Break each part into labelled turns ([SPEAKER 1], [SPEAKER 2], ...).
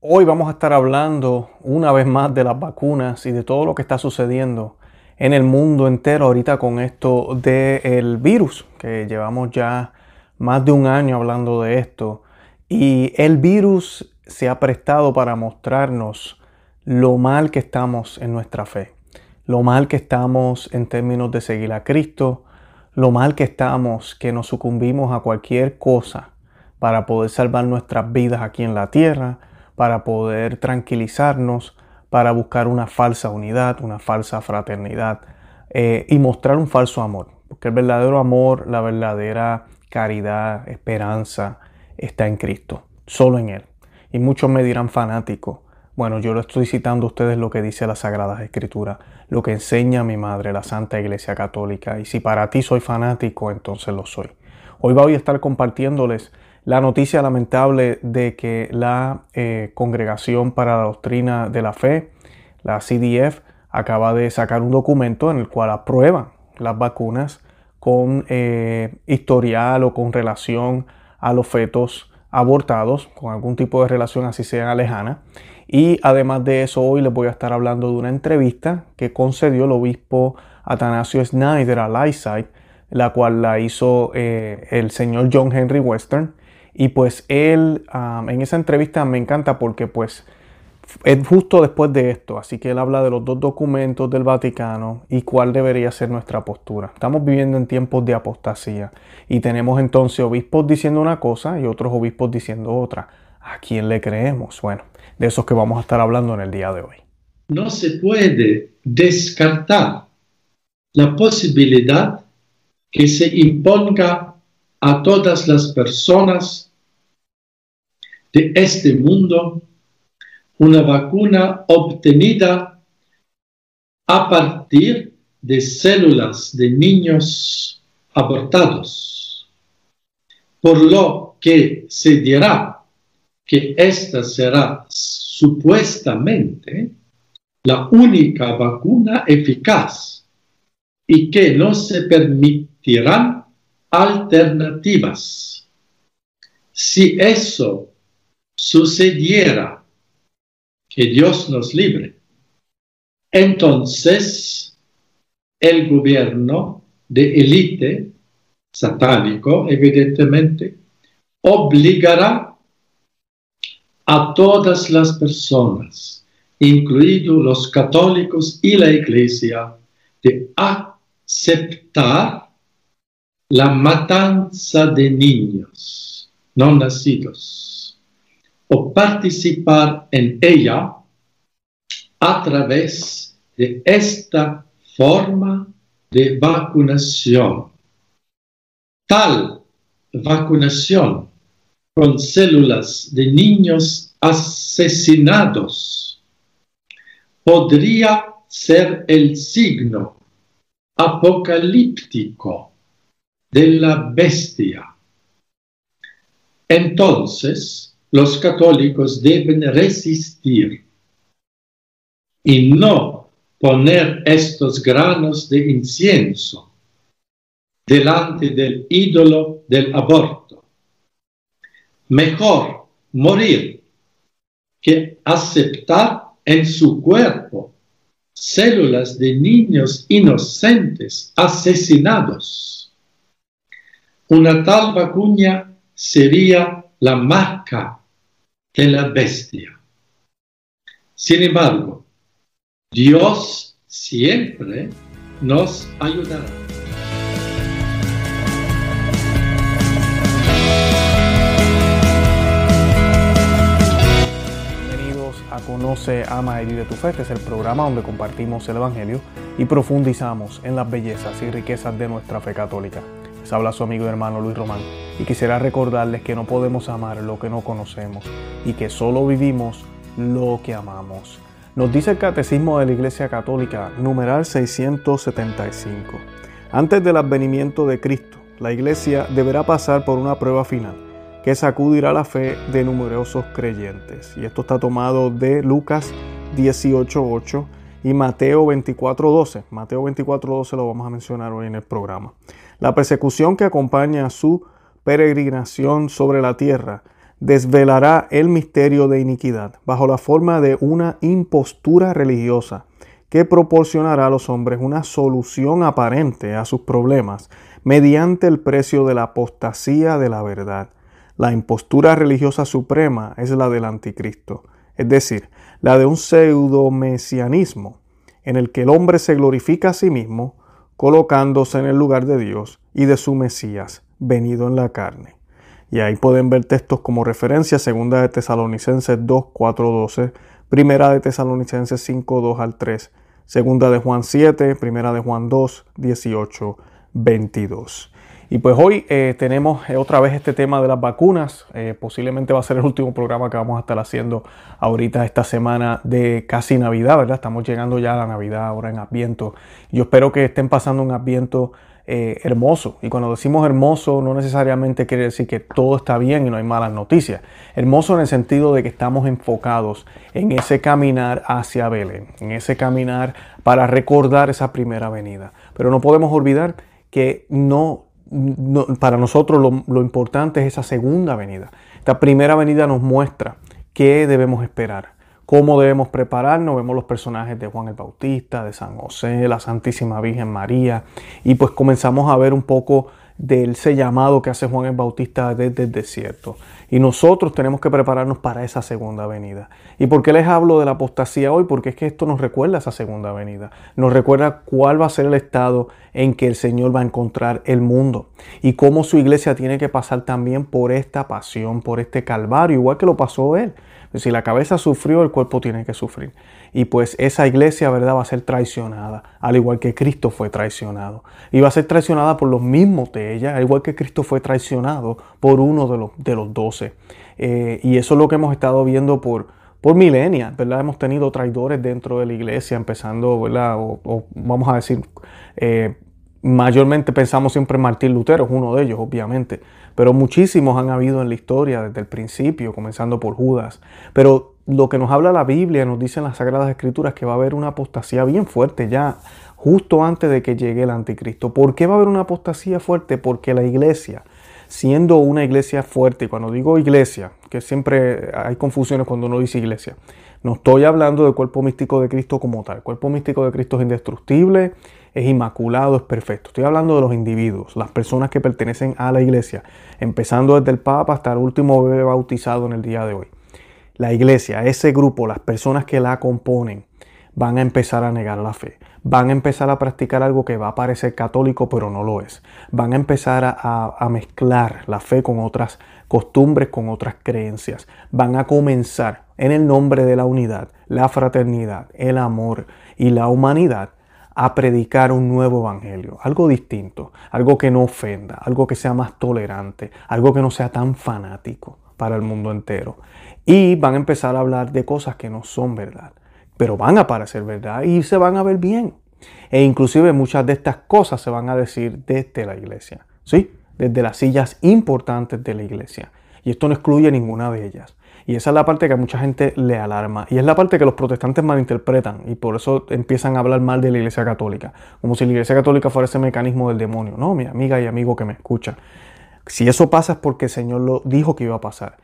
[SPEAKER 1] Hoy vamos a estar hablando una vez más de las vacunas y de todo lo que está sucediendo en el mundo entero ahorita con esto del virus, que llevamos ya más de un año hablando de esto. Y el virus se ha prestado para mostrarnos lo mal que estamos en nuestra fe, lo mal que estamos en términos de seguir a Cristo, lo mal que estamos que nos sucumbimos a cualquier cosa para poder salvar nuestras vidas aquí en la tierra para poder tranquilizarnos, para buscar una falsa unidad, una falsa fraternidad eh, y mostrar un falso amor. Porque el verdadero amor, la verdadera caridad, esperanza, está en Cristo, solo en Él. Y muchos me dirán fanático. Bueno, yo lo estoy citando a ustedes lo que dice la Sagrada Escritura, lo que enseña mi madre, la Santa Iglesia Católica. Y si para ti soy fanático, entonces lo soy. Hoy voy a estar compartiéndoles la noticia lamentable de que la eh, Congregación para la Doctrina de la Fe, la CDF, acaba de sacar un documento en el cual aprueba las vacunas con eh, historial o con relación a los fetos abortados, con algún tipo de relación así sea lejana. Y además de eso, hoy les voy a estar hablando de una entrevista que concedió el obispo Atanasio Snyder a Lightside, la cual la hizo eh, el señor John Henry Western, y pues él en esa entrevista me encanta porque pues es justo después de esto, así que él habla de los dos documentos del Vaticano y cuál debería ser nuestra postura. Estamos viviendo en tiempos de apostasía y tenemos entonces obispos diciendo una cosa y otros obispos diciendo otra. ¿A quién le creemos? Bueno, de eso es que vamos a estar hablando en el día de hoy.
[SPEAKER 2] No se puede descartar la posibilidad que se imponga a todas las personas de este mundo una vacuna obtenida a partir de células de niños abortados, por lo que se dirá que esta será supuestamente la única vacuna eficaz y que no se permitirán alternativas. Si eso sucediera, que Dios nos libre, entonces el gobierno de élite, satánico evidentemente, obligará a todas las personas, incluidos los católicos y la iglesia, de aceptar la matanza de niños no nacidos o participar en ella a través de esta forma de vacunación. Tal vacunación con células de niños asesinados podría ser el signo apocalíptico de la bestia. Entonces, los católicos deben resistir y no poner estos granos de incienso delante del ídolo del aborto. Mejor morir que aceptar en su cuerpo células de niños inocentes asesinados. Una tal vacuna sería la marca de la bestia. Sin embargo, Dios siempre nos ayudará.
[SPEAKER 1] Bienvenidos a Conoce, Ama y Vive tu Fe. Este es el programa donde compartimos el Evangelio y profundizamos en las bellezas y riquezas de nuestra fe católica. Habla su amigo y hermano Luis Román y quisiera recordarles que no podemos amar lo que no conocemos y que solo vivimos lo que amamos. Nos dice el Catecismo de la Iglesia Católica, numeral 675. Antes del advenimiento de Cristo, la Iglesia deberá pasar por una prueba final que sacudirá la fe de numerosos creyentes. Y esto está tomado de Lucas 18.8 y Mateo 24.12. Mateo 24.12 lo vamos a mencionar hoy en el programa. La persecución que acompaña a su peregrinación sobre la tierra desvelará el misterio de iniquidad bajo la forma de una impostura religiosa que proporcionará a los hombres una solución aparente a sus problemas mediante el precio de la apostasía de la verdad. La impostura religiosa suprema es la del anticristo, es decir, la de un pseudo-mesianismo en el que el hombre se glorifica a sí mismo, colocándose en el lugar de Dios y de su Mesías, venido en la carne. Y ahí pueden ver textos como referencia, segunda de Tesalonicenses 2, 4, 12, primera de Tesalonicenses 5, 2 al 3, segunda de Juan 7, primera de Juan 2, 18, 22. Y pues hoy eh, tenemos eh, otra vez este tema de las vacunas. Eh, posiblemente va a ser el último programa que vamos a estar haciendo ahorita esta semana de casi Navidad, ¿verdad? Estamos llegando ya a la Navidad ahora en Adviento. Yo espero que estén pasando un Adviento hermoso. Y cuando decimos hermoso, no necesariamente quiere decir que todo está bien y no hay malas noticias. Hermoso en el sentido de que estamos enfocados en ese caminar hacia Belén, en ese caminar para recordar esa primera venida. Pero no podemos olvidar que no para nosotros lo, importante es esa segunda venida. Esta primera venida nos muestra qué debemos esperar, cómo debemos prepararnos. Vemos los personajes de Juan el Bautista, de San José, la Santísima Virgen María, y pues comenzamos a ver un poco de ese llamado que hace Juan el Bautista desde el desierto. Y nosotros tenemos que prepararnos para esa segunda venida. ¿Y por qué les hablo de la apostasía hoy? Porque es que esto nos recuerda esa segunda venida. Nos recuerda cuál va a ser el estado en que el Señor va a encontrar el mundo. Y cómo su iglesia tiene que pasar también por esta pasión, por este calvario, igual que lo pasó Él. Si la cabeza sufrió, el cuerpo tiene que sufrir. Y pues esa iglesia, ¿verdad?, va a ser traicionada, al igual que Cristo fue traicionado. Y va a ser traicionada por los mismos de ella, al igual que Cristo fue traicionado por uno de los, de los doce. Eh, y eso es lo que hemos estado viendo por, por milenias, ¿verdad? Hemos tenido traidores dentro de la iglesia, empezando, ¿verdad? O, vamos a decir, eh, mayormente pensamos siempre en Martín Lutero, es uno de ellos, obviamente pero muchísimos han habido en la historia desde el principio, comenzando por Judas. Pero lo que nos habla la Biblia, nos dicen las Sagradas Escrituras, que va a haber una apostasía bien fuerte ya justo antes de que llegue el anticristo. ¿Por qué va a haber una apostasía fuerte? Porque la iglesia, siendo una iglesia fuerte, y cuando digo iglesia, que siempre hay confusiones cuando uno dice iglesia, no estoy hablando del cuerpo místico de Cristo como tal. El cuerpo místico de Cristo es indestructible, es inmaculado, es perfecto. Estoy hablando de los individuos, las personas que pertenecen a la iglesia, empezando desde el Papa hasta el último bebé bautizado en el día de hoy. La iglesia, ese grupo, las personas que la componen, van a empezar a negar la fe. Van a empezar a practicar algo que va a parecer católico, pero no lo es. Van a empezar a, mezclar la fe con otras costumbres, con otras creencias. Van a comenzar en el nombre de la unidad, la fraternidad, el amor y la humanidad a predicar un nuevo evangelio, algo distinto, algo que no ofenda, algo que sea más tolerante, algo que no sea tan fanático para el mundo entero. Y van a empezar a hablar de cosas que no son verdad, pero van a parecer verdad y se van a ver bien. E inclusive muchas de estas cosas se van a decir desde la iglesia, ¿sí? Desde las sillas importantes de la iglesia. Y esto no excluye ninguna de ellas. Y esa es la parte que a mucha gente le alarma. Y es la parte que los protestantes malinterpretan. Y por eso empiezan a hablar mal de la Iglesia Católica. Como si la Iglesia Católica fuera ese mecanismo del demonio. No, mi amiga y amigo que me escucha. Si eso pasa es porque el Señor lo dijo que iba a pasar.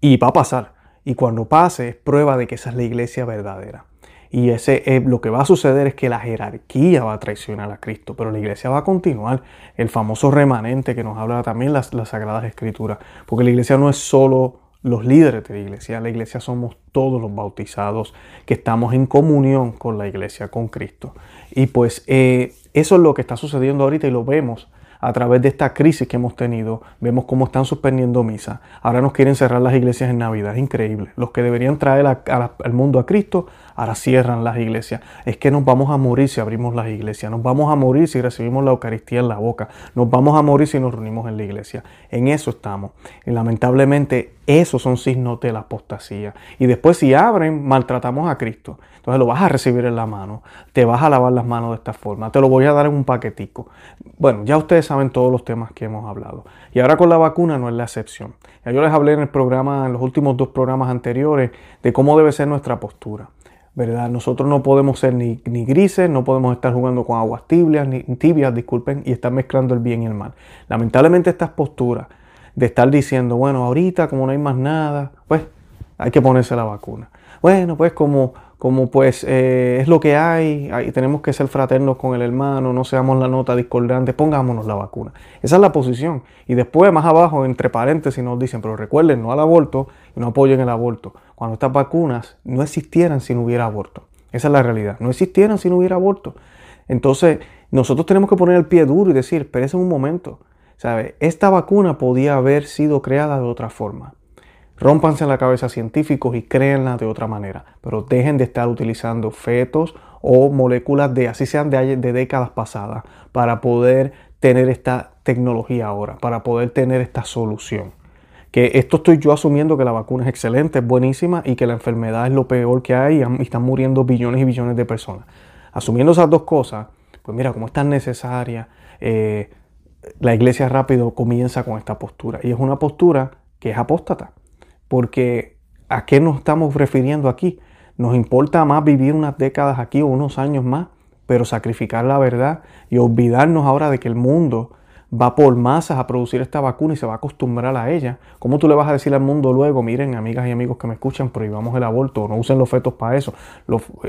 [SPEAKER 1] Y va a pasar. Y cuando pase es prueba de que esa es la iglesia verdadera. Y ese, eh, lo que va a suceder es que la jerarquía va a traicionar a Cristo, pero la iglesia va a continuar. El famoso remanente que nos habla también las, las Sagradas Escrituras. Porque la iglesia no es solo los líderes de la iglesia. La iglesia somos todos los bautizados que estamos en comunión con la iglesia, con Cristo. Y pues eh, eso es lo que está sucediendo ahorita y lo vemos a través de esta crisis que hemos tenido. Vemos cómo están suspendiendo misa. Ahora nos quieren cerrar las iglesias en Navidad. Es increíble. Los que deberían traer al mundo a Cristo, ahora cierran las iglesias. Es que nos vamos a morir si abrimos las iglesias. Nos vamos a morir si recibimos la Eucaristía en la boca. Nos vamos a morir si nos reunimos en la iglesia. En eso estamos. Y lamentablemente esos son signos de la apostasía. Y después si abren, maltratamos a Cristo. Entonces lo vas a recibir en la mano. Te vas a lavar las manos de esta forma. Te lo voy a dar en un paquetico. Bueno, ya ustedes saben todos los temas que hemos hablado. Y ahora con la vacuna no es la excepción. Ya yo les hablé en el programa, en los últimos dos programas anteriores, de cómo debe ser nuestra postura. ¿Verdad? Nosotros no podemos ser ni, ni, grises, no podemos estar jugando con aguas tibias, ni tibias, disculpen, y estar mezclando el bien y el mal. Lamentablemente estas posturas de estar diciendo, bueno, ahorita como no hay más nada, pues hay que ponerse la vacuna. Bueno, pues como, como pues eh, es lo que hay, hay, tenemos que ser fraternos con el hermano, no seamos la nota discordante, pongámonos la vacuna. Esa es la posición. Y después, más abajo, entre paréntesis, nos dicen, pero recuerden, no al aborto y no apoyen el aborto. Cuando estas vacunas no existieran si no hubiera aborto. Esa es la realidad. No existieran si no hubiera aborto. Entonces, nosotros tenemos que poner el pie duro y decir, espérense un momento. ¿Sabe? Esta vacuna podía haber sido creada de otra forma. Rómpanse la cabeza científicos y créenla de otra manera, pero dejen de estar utilizando fetos o moléculas de, así sean de, de décadas pasadas, para poder tener esta tecnología ahora, para poder tener esta solución. Que esto estoy yo asumiendo que la vacuna es excelente, es buenísima y que la enfermedad es lo peor que hay y están muriendo billones y billones de personas. Asumiendo esas dos cosas, pues mira, como es tan necesaria, eh, la iglesia rápido comienza con esta postura. Y es una postura que es apóstata. Porque ¿a qué nos estamos refiriendo aquí? Nos importa más vivir unas décadas aquí o unos años más, pero sacrificar la verdad y olvidarnos ahora de que el mundo va por masas a producir esta vacuna y se va a acostumbrar a ella. ¿Cómo tú le vas a decir al mundo luego, miren, amigas y amigos que me escuchan, prohibamos el aborto, no usen los fetos para eso?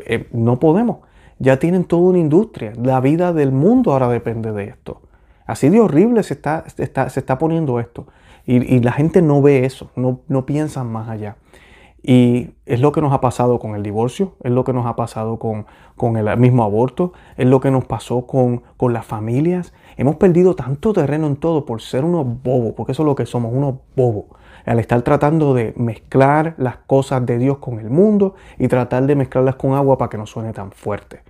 [SPEAKER 1] Eh, no podemos. Ya tienen toda una industria. La vida del mundo ahora depende de esto. Así de horrible se está, se está poniendo esto. Y, la gente no ve eso, no, no piensan más allá. Y es lo que nos ha pasado con el divorcio, es lo que nos ha pasado con, con el mismo aborto, es lo que nos pasó con, con, las familias. Hemos perdido tanto terreno en todo por ser unos bobos, porque eso es lo que somos, unos bobos. Al estar tratando de mezclar las cosas de Dios con el mundo y tratar de mezclarlas con agua para que no suene tan fuerte.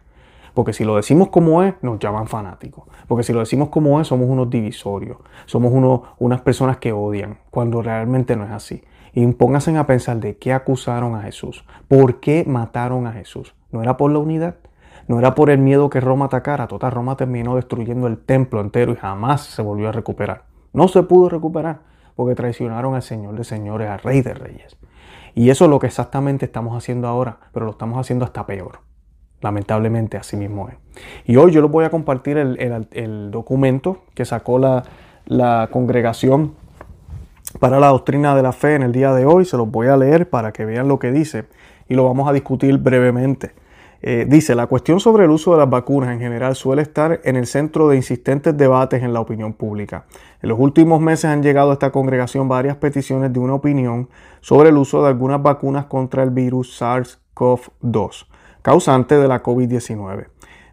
[SPEAKER 1] Porque si lo decimos como es, nos llaman fanáticos. Porque si lo decimos como es, somos unos divisorios. Somos unas personas que odian, cuando realmente no es así. Y a pensar de qué acusaron a Jesús. ¿Por qué mataron a Jesús? ¿No era por la unidad? ¿No era por el miedo que Roma atacara? Total, Roma terminó destruyendo el templo entero y jamás se volvió a recuperar. No se pudo recuperar porque traicionaron al Señor de señores, al Rey de reyes. Y eso es lo que exactamente estamos haciendo ahora, pero lo estamos haciendo hasta peor. Lamentablemente así mismo es. Y hoy yo les voy a compartir el, documento que sacó la, la, congregación para la doctrina de la fe en el día de hoy. Se los voy a leer para que vean lo que dice y lo vamos a discutir brevemente. Eh, dice, la cuestión sobre el uso de las vacunas en general suele estar en el centro de insistentes debates en la opinión pública. En los últimos meses han llegado a esta congregación varias peticiones de una opinión sobre el uso de algunas vacunas contra el virus SARS-CoV-2 causante de la COVID-19,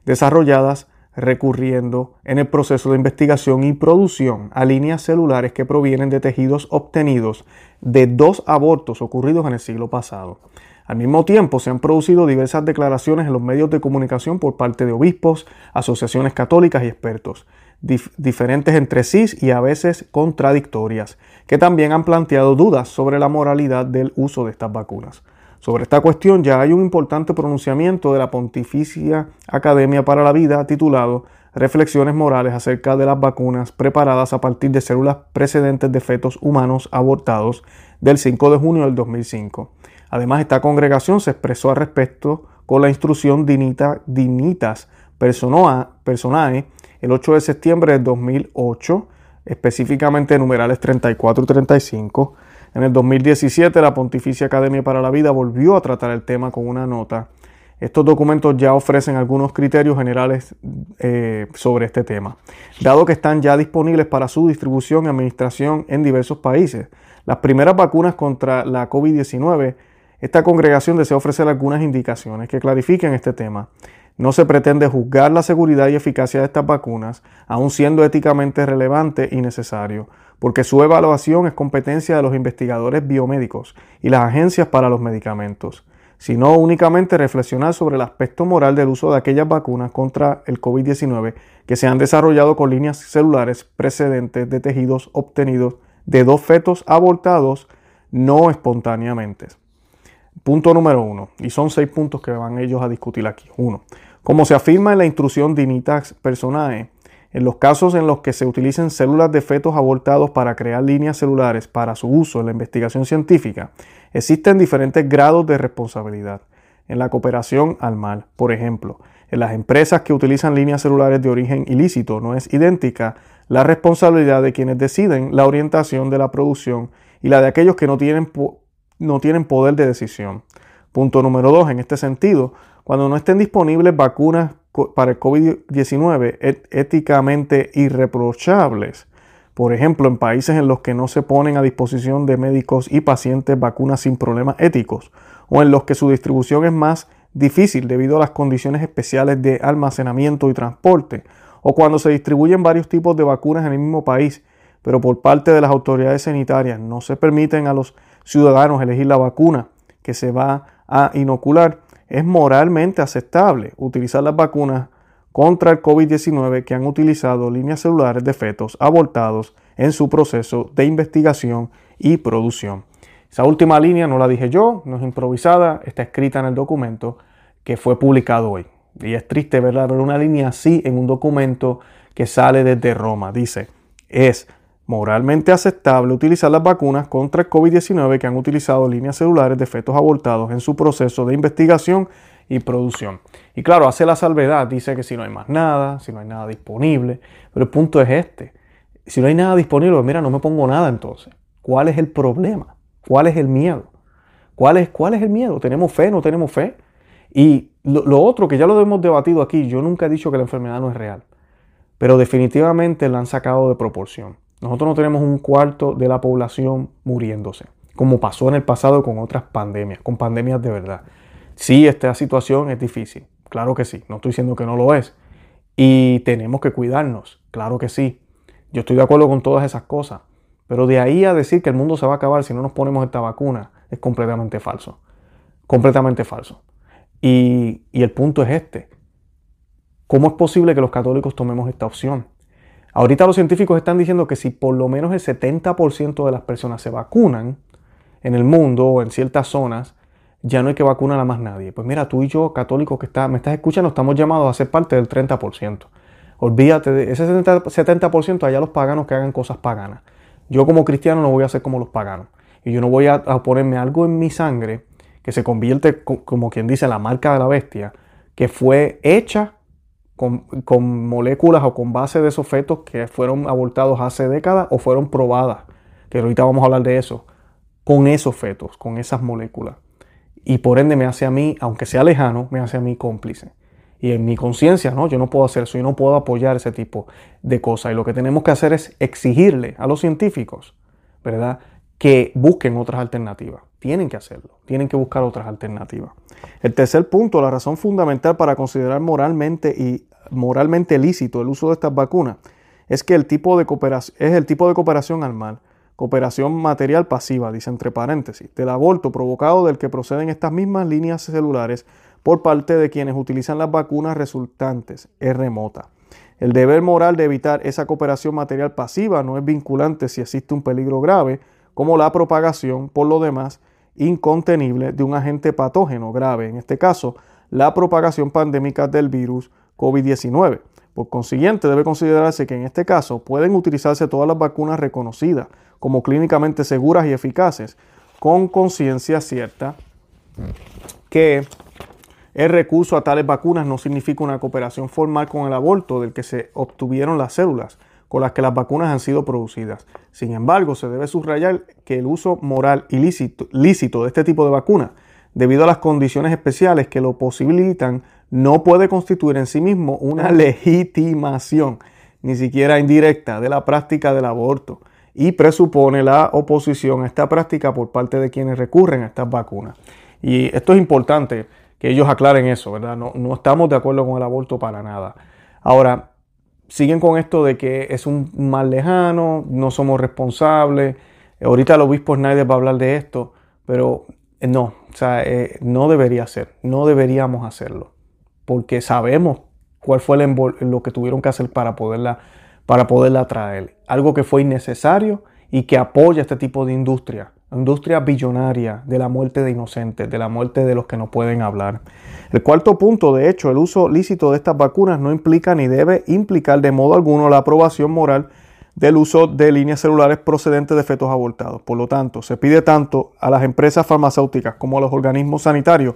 [SPEAKER 1] desarrolladas recurriendo en el proceso de investigación y producción a líneas celulares que provienen de tejidos obtenidos de dos abortos ocurridos en el siglo pasado. Al mismo tiempo, se han producido diversas declaraciones en los medios de comunicación por parte de obispos, asociaciones católicas y expertos, diferentes entre sí y a veces contradictorias, que también han planteado dudas sobre la moralidad del uso de estas vacunas. Sobre esta cuestión ya hay un importante pronunciamiento de la Pontificia Academia para la Vida titulado Reflexiones morales acerca de las vacunas preparadas a partir de células precedentes de fetos humanos abortados del 5 de junio del 2005. Además, esta congregación se expresó al respecto con la instrucción Dinita, Dinitas Personae el 8 de septiembre del 2008, específicamente numerales 34 y 35, en el 2017, la Pontificia Academia para la Vida volvió a tratar el tema con una nota. Estos documentos ya ofrecen algunos criterios generales eh, sobre este tema, dado que están ya disponibles para su distribución y administración en diversos países. Las primeras vacunas contra la COVID-19, esta congregación desea ofrecer algunas indicaciones que clarifiquen este tema. No se pretende juzgar la seguridad y eficacia de estas vacunas, aun siendo éticamente relevante y necesario porque su evaluación es competencia de los investigadores biomédicos y las agencias para los medicamentos, sino únicamente reflexionar sobre el aspecto moral del uso de aquellas vacunas contra el COVID-19 que se han desarrollado con líneas celulares precedentes de tejidos obtenidos de dos fetos abortados no espontáneamente. Punto número uno, y son seis puntos que van ellos a discutir aquí. Uno, como se afirma en la instrucción Dinitax Personae, en los casos en los que se utilicen células de fetos abortados para crear líneas celulares para su uso en la investigación científica, existen diferentes grados de responsabilidad. En la cooperación al mal, por ejemplo, en las empresas que utilizan líneas celulares de origen ilícito no es idéntica la responsabilidad de quienes deciden la orientación de la producción y la de aquellos que no tienen, no tienen poder de decisión. Punto número dos, en este sentido, cuando no estén disponibles vacunas para el COVID-19 éticamente irreprochables, por ejemplo, en países en los que no se ponen a disposición de médicos y pacientes vacunas sin problemas éticos, o en los que su distribución es más difícil debido a las condiciones especiales de almacenamiento y transporte, o cuando se distribuyen varios tipos de vacunas en el mismo país, pero por parte de las autoridades sanitarias no se permiten a los ciudadanos elegir la vacuna que se va a inocular, es moralmente aceptable utilizar las vacunas contra el COVID-19 que han utilizado líneas celulares de fetos abortados en su proceso de investigación y producción. Esa última línea no la dije yo, no es improvisada, está escrita en el documento que fue publicado hoy. Y es triste ver una línea así en un documento que sale desde Roma. Dice, es moralmente aceptable utilizar las vacunas contra el COVID-19 que han utilizado líneas celulares de fetos abortados en su proceso de investigación y producción. Y claro, hace la salvedad, dice que si no hay más nada, si no hay nada disponible, pero el punto es este. Si no hay nada disponible, pues mira, no me pongo nada entonces. ¿Cuál es el problema? ¿Cuál es el miedo? ¿Cuál es, cuál es el miedo? ¿Tenemos fe? ¿No tenemos fe? Y lo, lo otro que ya lo hemos debatido aquí, yo nunca he dicho que la enfermedad no es real, pero definitivamente la han sacado de proporción. Nosotros no tenemos un cuarto de la población muriéndose, como pasó en el pasado con otras pandemias, con pandemias de verdad. Sí, esta situación es difícil, claro que sí, no estoy diciendo que no lo es. Y tenemos que cuidarnos, claro que sí. Yo estoy de acuerdo con todas esas cosas, pero de ahí a decir que el mundo se va a acabar si no nos ponemos esta vacuna es completamente falso, completamente falso. Y, y el punto es este, ¿cómo es posible que los católicos tomemos esta opción? Ahorita los científicos están diciendo que si por lo menos el 70% de las personas se vacunan en el mundo o en ciertas zonas, ya no hay que vacunar a más nadie. Pues mira, tú y yo, católicos que está, me estás escuchando, estamos llamados a ser parte del 30%. Olvídate de ese 70%, allá los paganos que hagan cosas paganas. Yo como cristiano no voy a ser como los paganos. Y yo no voy a, a ponerme algo en mi sangre que se convierte, como quien dice, la marca de la bestia, que fue hecha con, moléculas o con base de esos fetos que fueron abortados hace décadas o fueron probadas, que ahorita vamos a hablar de eso, con esos fetos, con esas moléculas. Y por ende me hace a mí, aunque sea lejano, me hace a mí cómplice. Y en mi conciencia, no, yo no puedo hacer eso, yo no puedo apoyar ese tipo de cosas. Y lo que tenemos que hacer es exigirle a los científicos, ¿verdad? Que busquen otras alternativas. Tienen que hacerlo, tienen que buscar otras alternativas. El tercer punto, la razón fundamental para considerar moralmente y moralmente lícito el uso de estas vacunas es que el tipo de cooperación es el tipo de cooperación al mal, cooperación material pasiva, dice entre paréntesis, del aborto provocado del que proceden estas mismas líneas celulares por parte de quienes utilizan las vacunas resultantes es remota. El deber moral de evitar esa cooperación material pasiva no es vinculante si existe un peligro grave, como la propagación, por lo demás, incontenible de un agente patógeno grave, en este caso, la propagación pandémica del virus COVID-19. Por consiguiente, debe considerarse que en este caso pueden utilizarse todas las vacunas reconocidas como clínicamente seguras y eficaces, con conciencia cierta que el recurso a tales vacunas no significa una cooperación formal con el aborto del que se obtuvieron las células con las que las vacunas han sido producidas. Sin embargo, se debe subrayar que el uso moral ilícito lícito de este tipo de vacunas, debido a las condiciones especiales que lo posibilitan, no puede constituir en sí mismo una legitimación, ni siquiera indirecta, de la práctica del aborto y presupone la oposición a esta práctica por parte de quienes recurren a estas vacunas. Y esto es importante que ellos aclaren eso, ¿verdad? No, no estamos de acuerdo con el aborto para nada. Ahora, siguen con esto de que es un mal lejano, no somos responsables. Ahorita el obispo Snyder va a hablar de esto, pero eh, no, o sea, eh, no debería ser, no deberíamos hacerlo, porque sabemos cuál fue lo que tuvieron que hacer para poderla, para poderla traer. Algo que fue innecesario y que apoya este tipo de industria industria billonaria de la muerte de inocentes, de la muerte de los que no pueden hablar. El cuarto punto, de hecho, el uso lícito de estas vacunas no implica ni debe implicar de modo alguno la aprobación moral del uso de líneas celulares procedentes de fetos abortados. Por lo tanto, se pide tanto a las empresas farmacéuticas como a los organismos sanitarios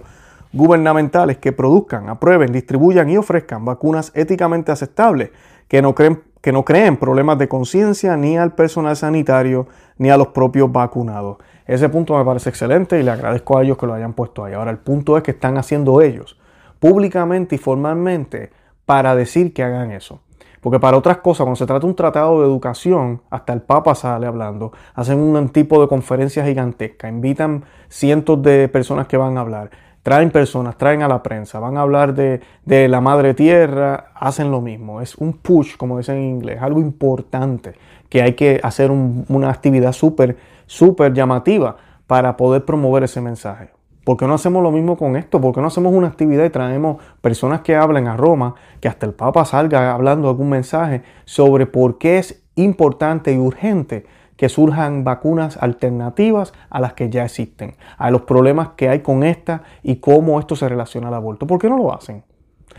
[SPEAKER 1] gubernamentales que produzcan, aprueben, distribuyan y ofrezcan vacunas éticamente aceptables que no creen que no creen problemas de conciencia ni al personal sanitario ni a los propios vacunados. Ese punto me parece excelente y le agradezco a ellos que lo hayan puesto ahí. Ahora, el punto es que están haciendo ellos, públicamente y formalmente, para decir que hagan eso. Porque para otras cosas, cuando se trata de un tratado de educación, hasta el Papa sale hablando, hacen un tipo de conferencia gigantesca, invitan cientos de personas que van a hablar, traen personas, traen a la prensa, van a hablar de, la madre tierra, hacen lo mismo. Es un push, como dicen en inglés, algo importante, que hay que hacer una actividad súper, súper llamativa para poder promover ese mensaje. ¿Por qué no hacemos lo mismo con esto? ¿Por qué no hacemos una actividad y traemos personas que hablen a Roma, que hasta el Papa salga hablando algún mensaje sobre por qué es importante y urgente que surjan vacunas alternativas a las que ya existen, a los problemas que hay con esta y cómo esto se relaciona al aborto? ¿Por qué no lo hacen?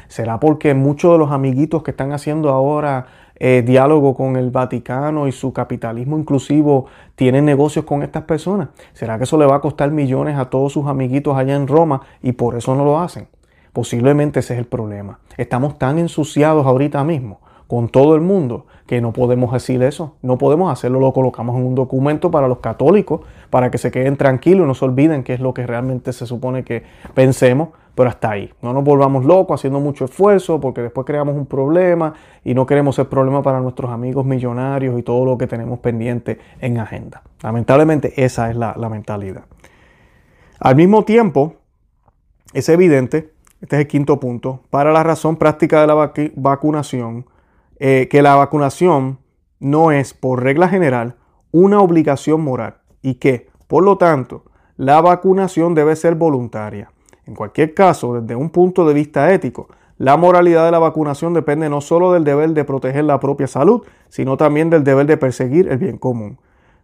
[SPEAKER 1] ¿Será porque muchos de los amiguitos que están haciendo ahora eh, diálogo con el Vaticano y su capitalismo inclusivo tienen negocios con estas personas? ¿Será que eso le va a costar millones a todos sus amiguitos allá en Roma y por eso no lo hacen? Posiblemente ese es el problema. Estamos tan ensuciados ahorita mismo con todo el mundo que no podemos decir eso, no podemos hacerlo, lo colocamos en un documento para los católicos, para que se queden tranquilos y no se olviden qué es lo que realmente se supone que pensemos, pero hasta ahí. No nos volvamos locos haciendo mucho esfuerzo porque después creamos un problema y no queremos ser problema para nuestros amigos millonarios y todo lo que tenemos pendiente en agenda. Lamentablemente esa es la, mentalidad. Al mismo tiempo, es evidente, este es el quinto punto, para la razón práctica de la vacunación, eh, que la vacunación no es, por regla general, una obligación moral y que, por lo tanto, la vacunación debe ser voluntaria. En cualquier caso, desde un punto de vista ético, la moralidad de la vacunación depende no solo del deber de proteger la propia salud, sino también del deber de perseguir el bien común.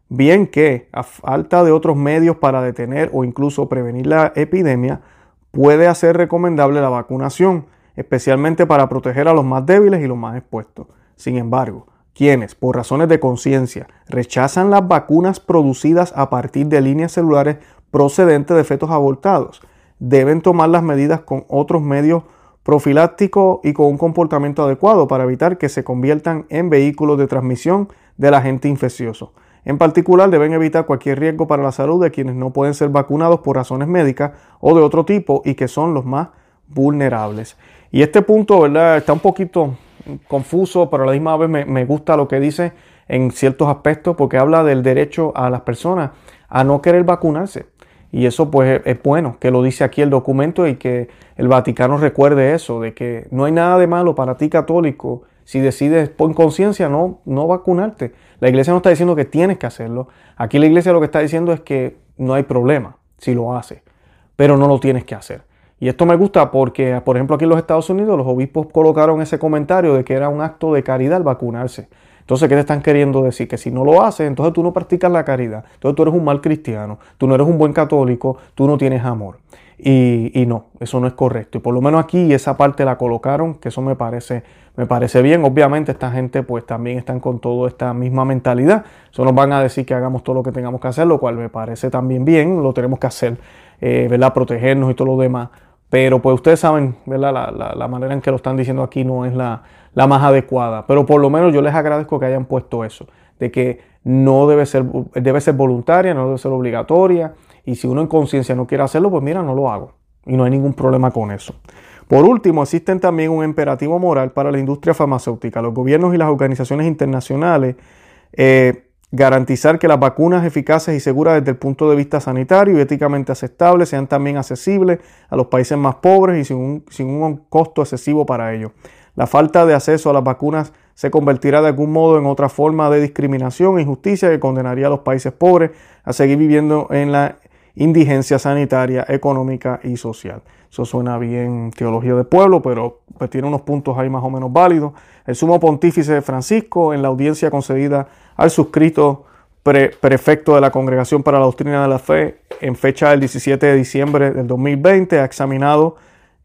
[SPEAKER 1] Bien que, a falta de otros medios para detener o incluso prevenir la epidemia, puede hacer recomendable la vacunación, especialmente para proteger a los más débiles y los más expuestos. Sin embargo, quienes, por razones de conciencia, rechazan las vacunas producidas a partir de líneas celulares procedentes de fetos abortados, deben tomar las medidas con otros medios profilácticos y con un comportamiento adecuado para evitar que se conviertan en vehículos de transmisión del agente infeccioso. En particular, deben evitar cualquier riesgo para la salud de quienes no pueden ser vacunados por razones médicas o de otro tipo y que son los más vulnerables. Y este punto, ¿verdad? Está un poquito confuso, pero a la misma vez me, me gusta lo que dice en ciertos aspectos porque habla del derecho a las personas a no querer vacunarse. Y eso pues es bueno que lo dice aquí el documento y que el Vaticano recuerde eso, de que no hay nada de malo para ti católico si decides por conciencia no, no vacunarte. La iglesia no está diciendo que tienes que hacerlo. Aquí la iglesia lo que está diciendo es que no hay problema si lo haces, pero no lo tienes que hacer. Y esto me gusta porque, por ejemplo, aquí en los Estados Unidos los obispos colocaron ese comentario de que era un acto de caridad vacunarse. Entonces, ¿qué te están queriendo decir? Que si no lo haces, entonces tú no practicas la caridad. Entonces tú eres un mal cristiano, tú no eres un buen católico, tú no tienes amor. Y, no, eso no es correcto. Y por lo menos aquí esa parte la colocaron, que eso me parece, me parece bien. Obviamente esta gente pues también están con toda esta misma mentalidad. Eso nos van a decir que hagamos todo lo que tengamos que hacer, lo cual me parece también bien, lo tenemos que hacer, eh, ¿verdad? Protegernos y todo lo demás. Pero pues ustedes saben, ¿verdad? La, la, manera en que lo están diciendo aquí no es la, la, más adecuada. Pero por lo menos yo les agradezco que hayan puesto eso, de que no debe ser, debe ser voluntaria, no debe ser obligatoria. Y si uno en conciencia no quiere hacerlo, pues mira, no lo hago. Y no hay ningún problema con eso. Por último, existen también un imperativo moral para la industria farmacéutica. Los gobiernos y las organizaciones internacionales eh, garantizar que las vacunas eficaces y seguras desde el punto de vista sanitario y éticamente aceptables sean también accesibles a los países más pobres y sin un, sin un, costo excesivo para ellos. La falta de acceso a las vacunas se convertirá de algún modo en otra forma de discriminación e injusticia que condenaría a los países pobres a seguir viviendo en la indigencia sanitaria, económica y social. Eso suena bien teología de pueblo, pero pues tiene unos puntos ahí más o menos válidos. El sumo pontífice Francisco, en la audiencia concedida al suscrito prefecto de la Congregación para la Doctrina de la Fe, en fecha del 17 de diciembre del 2020, ha examinado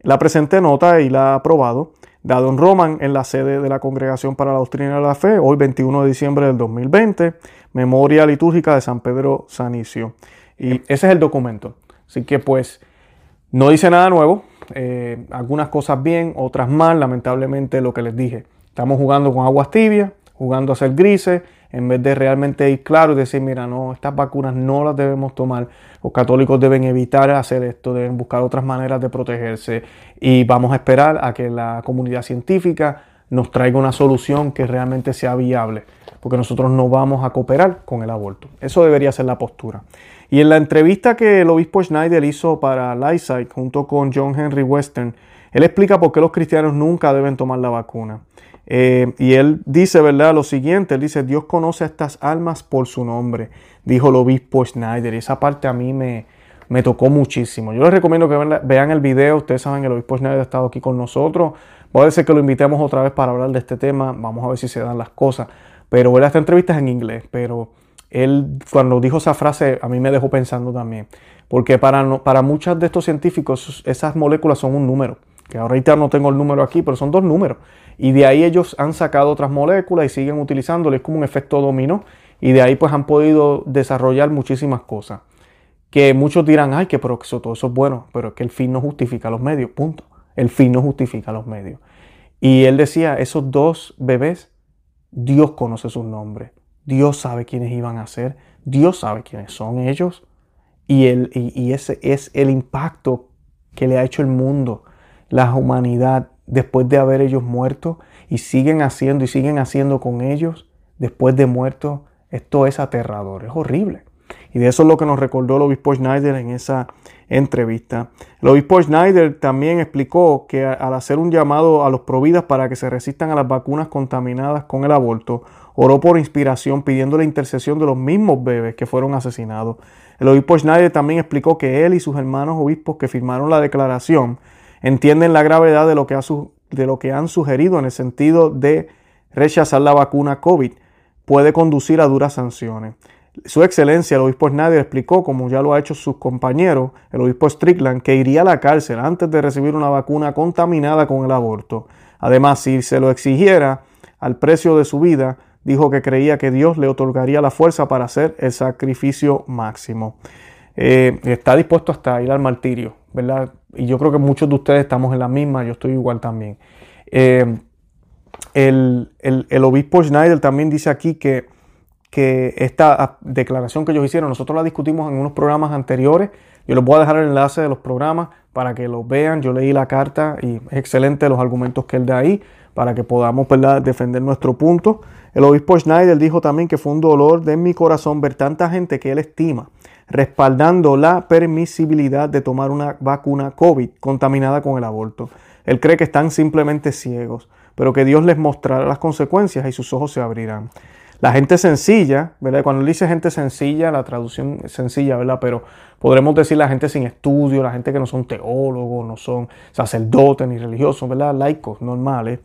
[SPEAKER 1] la presente nota y la ha aprobado, dado en Roman en la sede de la Congregación para la Doctrina de la Fe, hoy 21 de diciembre del 2020, memoria litúrgica de San Pedro Sanicio. Y ese es el documento. Así que pues no dice nada nuevo, eh, algunas cosas bien, otras mal, lamentablemente lo que les dije. Estamos jugando con aguas tibias, jugando a ser grises, en vez de realmente ir claro y decir, mira, no, estas vacunas no las debemos tomar, los católicos deben evitar hacer esto, deben buscar otras maneras de protegerse y vamos a esperar a que la comunidad científica nos traiga una solución que realmente sea viable, porque nosotros no vamos a cooperar con el aborto. Eso debería ser la postura. Y en la entrevista que el obispo Schneider hizo para Lightside junto con John Henry Western, él explica por qué los cristianos nunca deben tomar la vacuna. Eh, y él dice, ¿verdad? Lo siguiente, él dice, Dios conoce a estas almas por su nombre, dijo el obispo Schneider. Y esa parte a mí me, me tocó muchísimo. Yo les recomiendo que vean el video, ustedes saben que el obispo Schneider ha estado aquí con nosotros. Puede ser que lo invitemos otra vez para hablar de este tema, vamos a ver si se dan las cosas. Pero ¿verdad? esta entrevista es en inglés, pero él cuando dijo esa frase a mí me dejó pensando también. Porque para, para muchos de estos científicos esas moléculas son un número que ahorita no tengo el número aquí, pero son dos números. Y de ahí ellos han sacado otras moléculas y siguen utilizándolo, es como un efecto dominó. Y de ahí pues han podido desarrollar muchísimas cosas. Que muchos dirán, ay, que pero eso, todo eso es bueno, pero es que el fin no justifica los medios, punto. El fin no justifica los medios. Y él decía, esos dos bebés, Dios conoce sus nombres. Dios sabe quiénes iban a ser. Dios sabe quiénes son ellos. Y, el, y ese es el impacto que le ha hecho el mundo la humanidad después de haber ellos muerto y siguen haciendo y siguen haciendo con ellos después de muerto, esto es aterrador, es horrible. Y de eso es lo que nos recordó el obispo Schneider en esa entrevista. El obispo Schneider también explicó que al hacer un llamado a los providas para que se resistan a las vacunas contaminadas con el aborto, oró por inspiración pidiendo la intercesión de los mismos bebés que fueron asesinados. El obispo Schneider también explicó que él y sus hermanos obispos que firmaron la declaración entienden la gravedad de lo, que de lo que han sugerido en el sentido de rechazar la vacuna COVID puede conducir a duras sanciones. Su excelencia, el obispo Schneider, explicó, como ya lo ha hecho sus compañeros, el obispo Strickland, que iría a la cárcel antes de recibir una vacuna contaminada con el aborto. Además, si se lo exigiera al precio de su vida, dijo que creía que Dios le otorgaría la fuerza para hacer el sacrificio máximo. Eh, está dispuesto hasta ir al martirio, ¿verdad? Y yo creo que muchos de ustedes estamos en la misma, yo estoy igual también. Eh, el, obispo Schneider también dice aquí que, que esta declaración que ellos hicieron, nosotros la discutimos en unos programas anteriores. Yo les voy a dejar el enlace de los programas para que los vean. Yo leí la carta y es excelente los argumentos que él da ahí para que podamos defender nuestro punto. El obispo Schneider dijo también que fue un dolor de mi corazón ver tanta gente que él estima respaldando la permisibilidad de tomar una vacuna COVID contaminada con el aborto. Él cree que están simplemente ciegos, pero que Dios les mostrará las consecuencias y sus ojos se abrirán. La gente sencilla, ¿verdad? Cuando él dice gente sencilla, la traducción es sencilla, ¿verdad? Pero podremos decir la gente sin estudio, la gente que no son teólogos, no son sacerdotes ni religiosos, ¿verdad? Laicos, normales.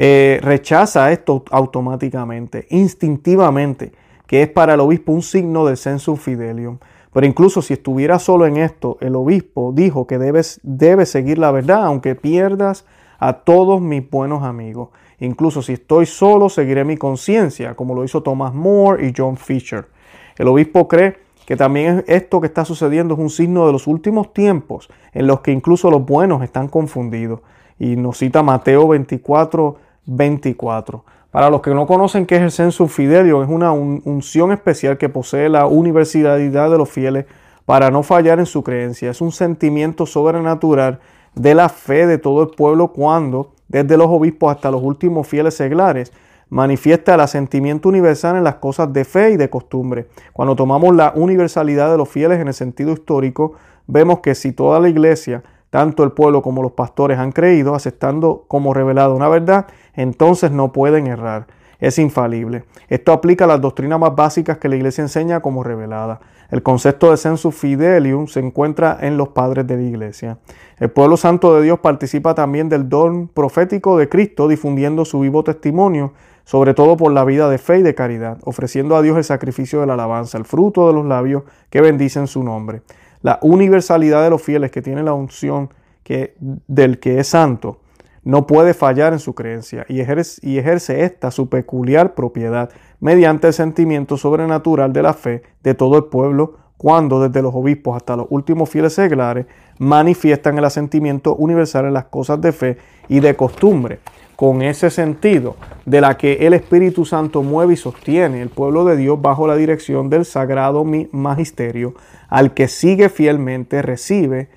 [SPEAKER 1] Eh, rechaza esto automáticamente, instintivamente, que es para el obispo un signo del sensu fidelium. Pero incluso si estuviera solo en esto, el obispo dijo que debes, debes seguir la verdad, aunque pierdas a todos mis buenos amigos. Incluso si estoy solo, seguiré mi conciencia, como lo hizo Thomas More y John Fisher. El obispo cree que también esto que está sucediendo es un signo de los últimos tiempos, en los que incluso los buenos están confundidos. Y nos cita Mateo 24, 24. Para los que no conocen qué es el censo fidelio, es una unción especial que posee la universalidad de los fieles para no fallar en su creencia. Es un sentimiento sobrenatural de la fe de todo el pueblo cuando, desde los obispos hasta los últimos fieles seglares, manifiesta el asentimiento universal en las cosas de fe y de costumbre. Cuando tomamos la universalidad de los fieles en el sentido histórico, vemos que si toda la iglesia, tanto el pueblo como los pastores han creído, aceptando como revelada una verdad, entonces no pueden errar. Es infalible. Esto aplica las doctrinas más básicas que la Iglesia enseña como revelada. El concepto de sensu fidelium se encuentra en los padres de la Iglesia. El pueblo santo de Dios participa también del don profético de Cristo, difundiendo su vivo testimonio, sobre todo por la vida de fe y de caridad, ofreciendo a Dios el sacrificio de la alabanza, el fruto de los labios que bendicen su nombre. La universalidad de los fieles que tienen la unción que, del que es santo no puede fallar en su creencia y ejerce, y ejerce esta su peculiar propiedad mediante el sentimiento sobrenatural de la fe de todo el pueblo cuando desde los obispos hasta los últimos fieles seglares manifiestan el asentimiento universal en las cosas de fe y de costumbre. Con ese sentido de la que el Espíritu Santo mueve y sostiene el pueblo de Dios bajo la dirección del sagrado magisterio, al que sigue fielmente recibe,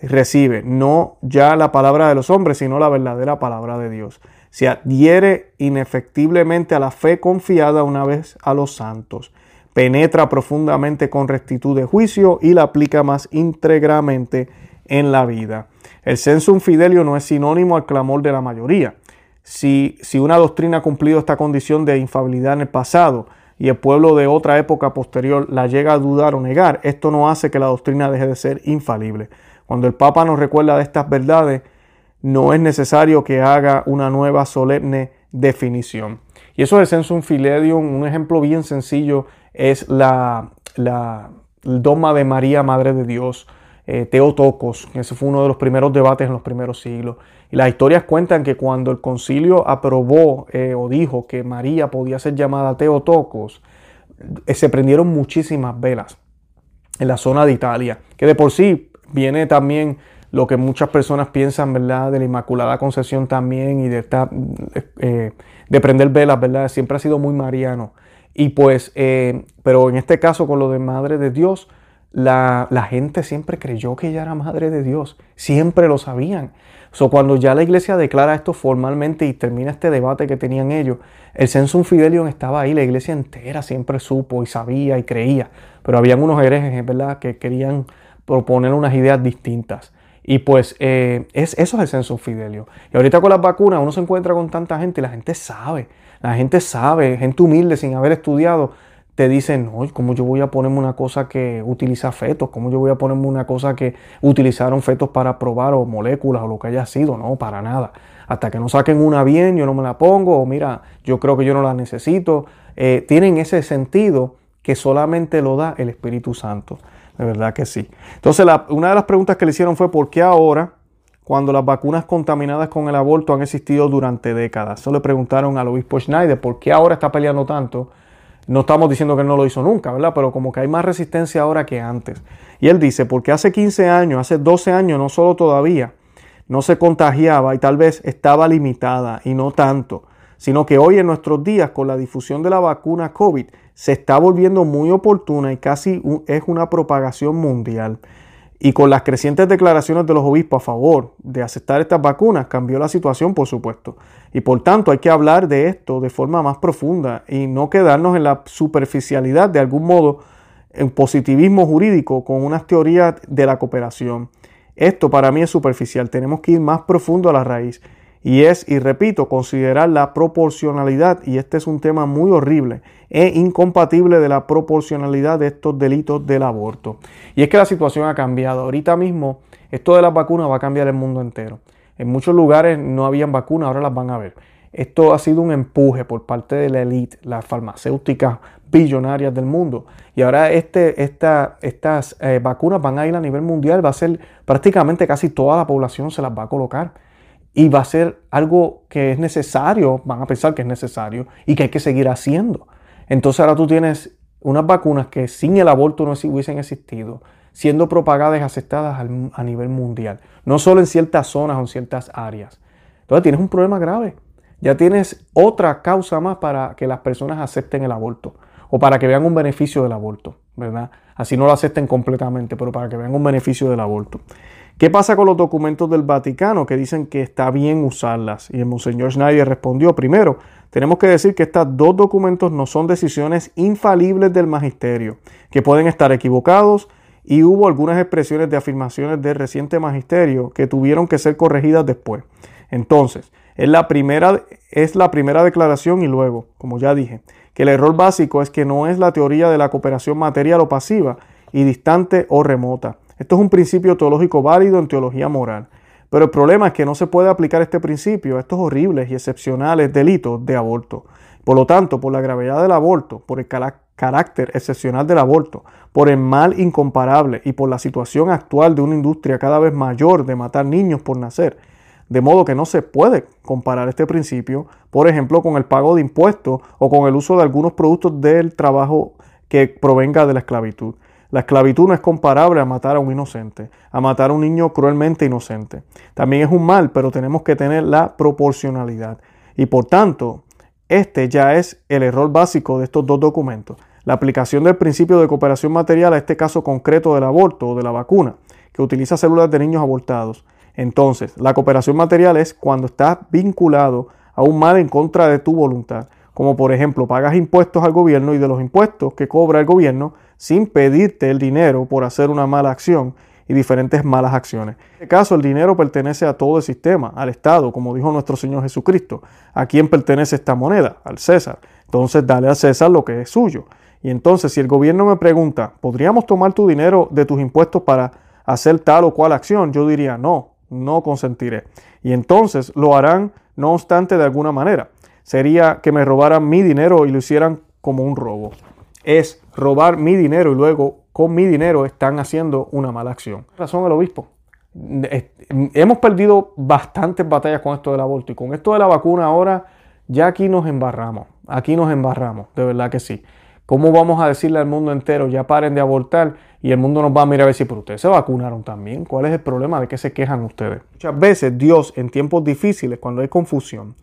[SPEAKER 1] recibe no ya la palabra de los hombres, sino la verdadera palabra de Dios. Se adhiere inefectiblemente a la fe confiada una vez a los santos penetra profundamente con rectitud de juicio y la aplica más íntegramente en la vida. El sensum fidelio no es sinónimo al clamor de la mayoría. Si, una doctrina ha cumplido esta condición de infabilidad en el pasado y el pueblo de otra época posterior la llega a dudar o negar, esto no hace que la doctrina deje de ser infalible. Cuando el Papa nos recuerda de estas verdades, no es necesario que haga una nueva solemne definición. Y eso es sensum fidelium, un ejemplo bien sencillo es la, la el dogma de María, Madre de Dios, eh, Teotocos. Ese fue uno de los primeros debates en los primeros siglos. Y las historias cuentan que cuando el concilio aprobó eh, o dijo que María podía ser llamada Teotocos, eh, se prendieron muchísimas velas en la zona de Italia, que de por sí viene también lo que muchas personas piensan, ¿verdad? De la Inmaculada Concepción también y de, esta, de prender velas, ¿verdad? Siempre ha sido muy mariano. Y pues, eh, pero en este caso con lo de Madre de Dios, la, gente siempre creyó que ella era Madre de Dios, siempre lo sabían. So, cuando ya la iglesia declara esto formalmente y termina este debate que tenían ellos, el sensum fidelium estaba ahí, la iglesia entera siempre supo y sabía y creía, pero habían unos herejes, ¿verdad?, que querían proponer unas ideas distintas. Y pues eh, es, eso es el sensum fidelium. Y ahorita con las vacunas uno se encuentra con tanta gente y la gente sabe. La gente sabe, gente humilde sin haber estudiado, te dicen, no, ¿cómo yo voy a ponerme una cosa que utiliza fetos? ¿Cómo yo voy a ponerme una cosa que utilizaron fetos para probar o moléculas o lo que haya sido? No, para nada. Hasta que no saquen una bien, yo no me la pongo, o mira, yo creo que yo no la necesito. Eh, tienen ese sentido que solamente lo da el Espíritu Santo. De verdad que sí. Entonces, una de las preguntas que le hicieron fue, ¿por qué ahora? cuando las vacunas contaminadas con el aborto han existido durante décadas. Eso le preguntaron al obispo Schneider por qué ahora está peleando tanto. No estamos diciendo que no lo hizo nunca, ¿verdad? Pero como que hay más resistencia ahora que antes. Y él dice, porque hace 15 años, hace 12 años, no solo todavía, no se contagiaba y tal vez estaba limitada y no tanto, sino que hoy en nuestros días con la difusión de la vacuna COVID se está volviendo muy oportuna y casi es una propagación mundial. Y con las crecientes declaraciones de los obispos a favor de aceptar estas vacunas, cambió la situación, por supuesto. Y por tanto hay que hablar de esto de forma más profunda y no quedarnos en la superficialidad de algún modo, en positivismo jurídico con unas teorías de la cooperación. Esto para mí es superficial, tenemos que ir más profundo a la raíz. Y es, y repito, considerar la proporcionalidad, y este es un tema muy horrible, e incompatible de la proporcionalidad de estos delitos del aborto. Y es que la situación ha cambiado. Ahorita mismo, esto de las vacunas va a cambiar el mundo entero. En muchos lugares no habían vacunas, ahora las van a ver. Esto ha sido un empuje por parte de la élite, las farmacéuticas billonarias del mundo. Y ahora este, estas eh, vacunas van a ir a nivel mundial, va a ser prácticamente casi toda la población se las va a colocar y va a ser algo que es necesario, van a pensar que es necesario y que hay que seguir haciendo. Entonces ahora tú tienes unas vacunas que sin el aborto no hubiesen existido, siendo propagadas y aceptadas a nivel mundial, no solo en ciertas zonas o en ciertas áreas. Entonces tienes un problema grave. Ya tienes otra causa más para que las personas acepten el aborto o para que vean un beneficio del aborto, ¿verdad? Así no lo acepten completamente, pero para que vean un beneficio del aborto. ¿Qué pasa con los documentos del Vaticano que dicen que está bien usarlas? Y el Monseñor Schneider respondió, primero, tenemos que decir que estos dos documentos no son decisiones infalibles del magisterio, que pueden estar equivocados y hubo algunas expresiones de afirmaciones del reciente magisterio que tuvieron que ser corregidas después. Entonces, es la primera, es la primera declaración y luego, como ya dije, que el error básico es que no es la teoría de la cooperación material o pasiva y distante o remota esto es un principio teológico válido en teología moral. Pero el problema es que no se puede aplicar este principio a estos horribles y excepcionales delitos de aborto. Por lo tanto, por la gravedad del aborto, por el carácter excepcional del aborto, por el mal incomparable y por la situación actual de una industria cada vez mayor de matar niños por nacer, de modo que no se puede comparar este principio, por ejemplo, con el pago de impuestos o con el uso de algunos productos del trabajo que provenga de la esclavitud. La esclavitud no es comparable a matar a un inocente, a matar a un niño cruelmente inocente. También es un mal, pero tenemos que tener la proporcionalidad. Y por tanto, este ya es el error básico de estos dos documentos. La aplicación del principio de cooperación material a este caso concreto del aborto o de la vacuna, que utiliza células de niños abortados. Entonces, la cooperación material es cuando está vinculado a un mal en contra de tu voluntad, como por ejemplo pagas impuestos al gobierno y de los impuestos que cobra el gobierno sin pedirte el dinero por hacer una mala acción y diferentes malas acciones. En este caso, el dinero pertenece a todo el sistema, al Estado, como dijo nuestro Señor Jesucristo. ¿A quién pertenece esta moneda? Al César. Entonces, dale al César lo que es suyo. Y entonces, si el gobierno me pregunta, ¿podríamos tomar tu dinero de tus impuestos para hacer tal o cual acción? Yo diría, no, no consentiré. Y entonces lo harán, no obstante, de alguna manera. Sería que me robaran mi dinero y lo hicieran como un robo. Es robar mi dinero y luego con mi dinero están haciendo una mala acción. Razón el obispo. Hemos perdido bastantes batallas con esto del aborto y con esto de la vacuna ahora ya aquí nos embarramos. Aquí nos embarramos, de verdad que sí. ¿Cómo vamos a decirle al mundo entero ya paren de abortar y el mundo nos va a mirar a ver si por ustedes se vacunaron también? ¿Cuál es el problema de qué se quejan ustedes? Muchas veces Dios en tiempos difíciles, cuando hay confusión,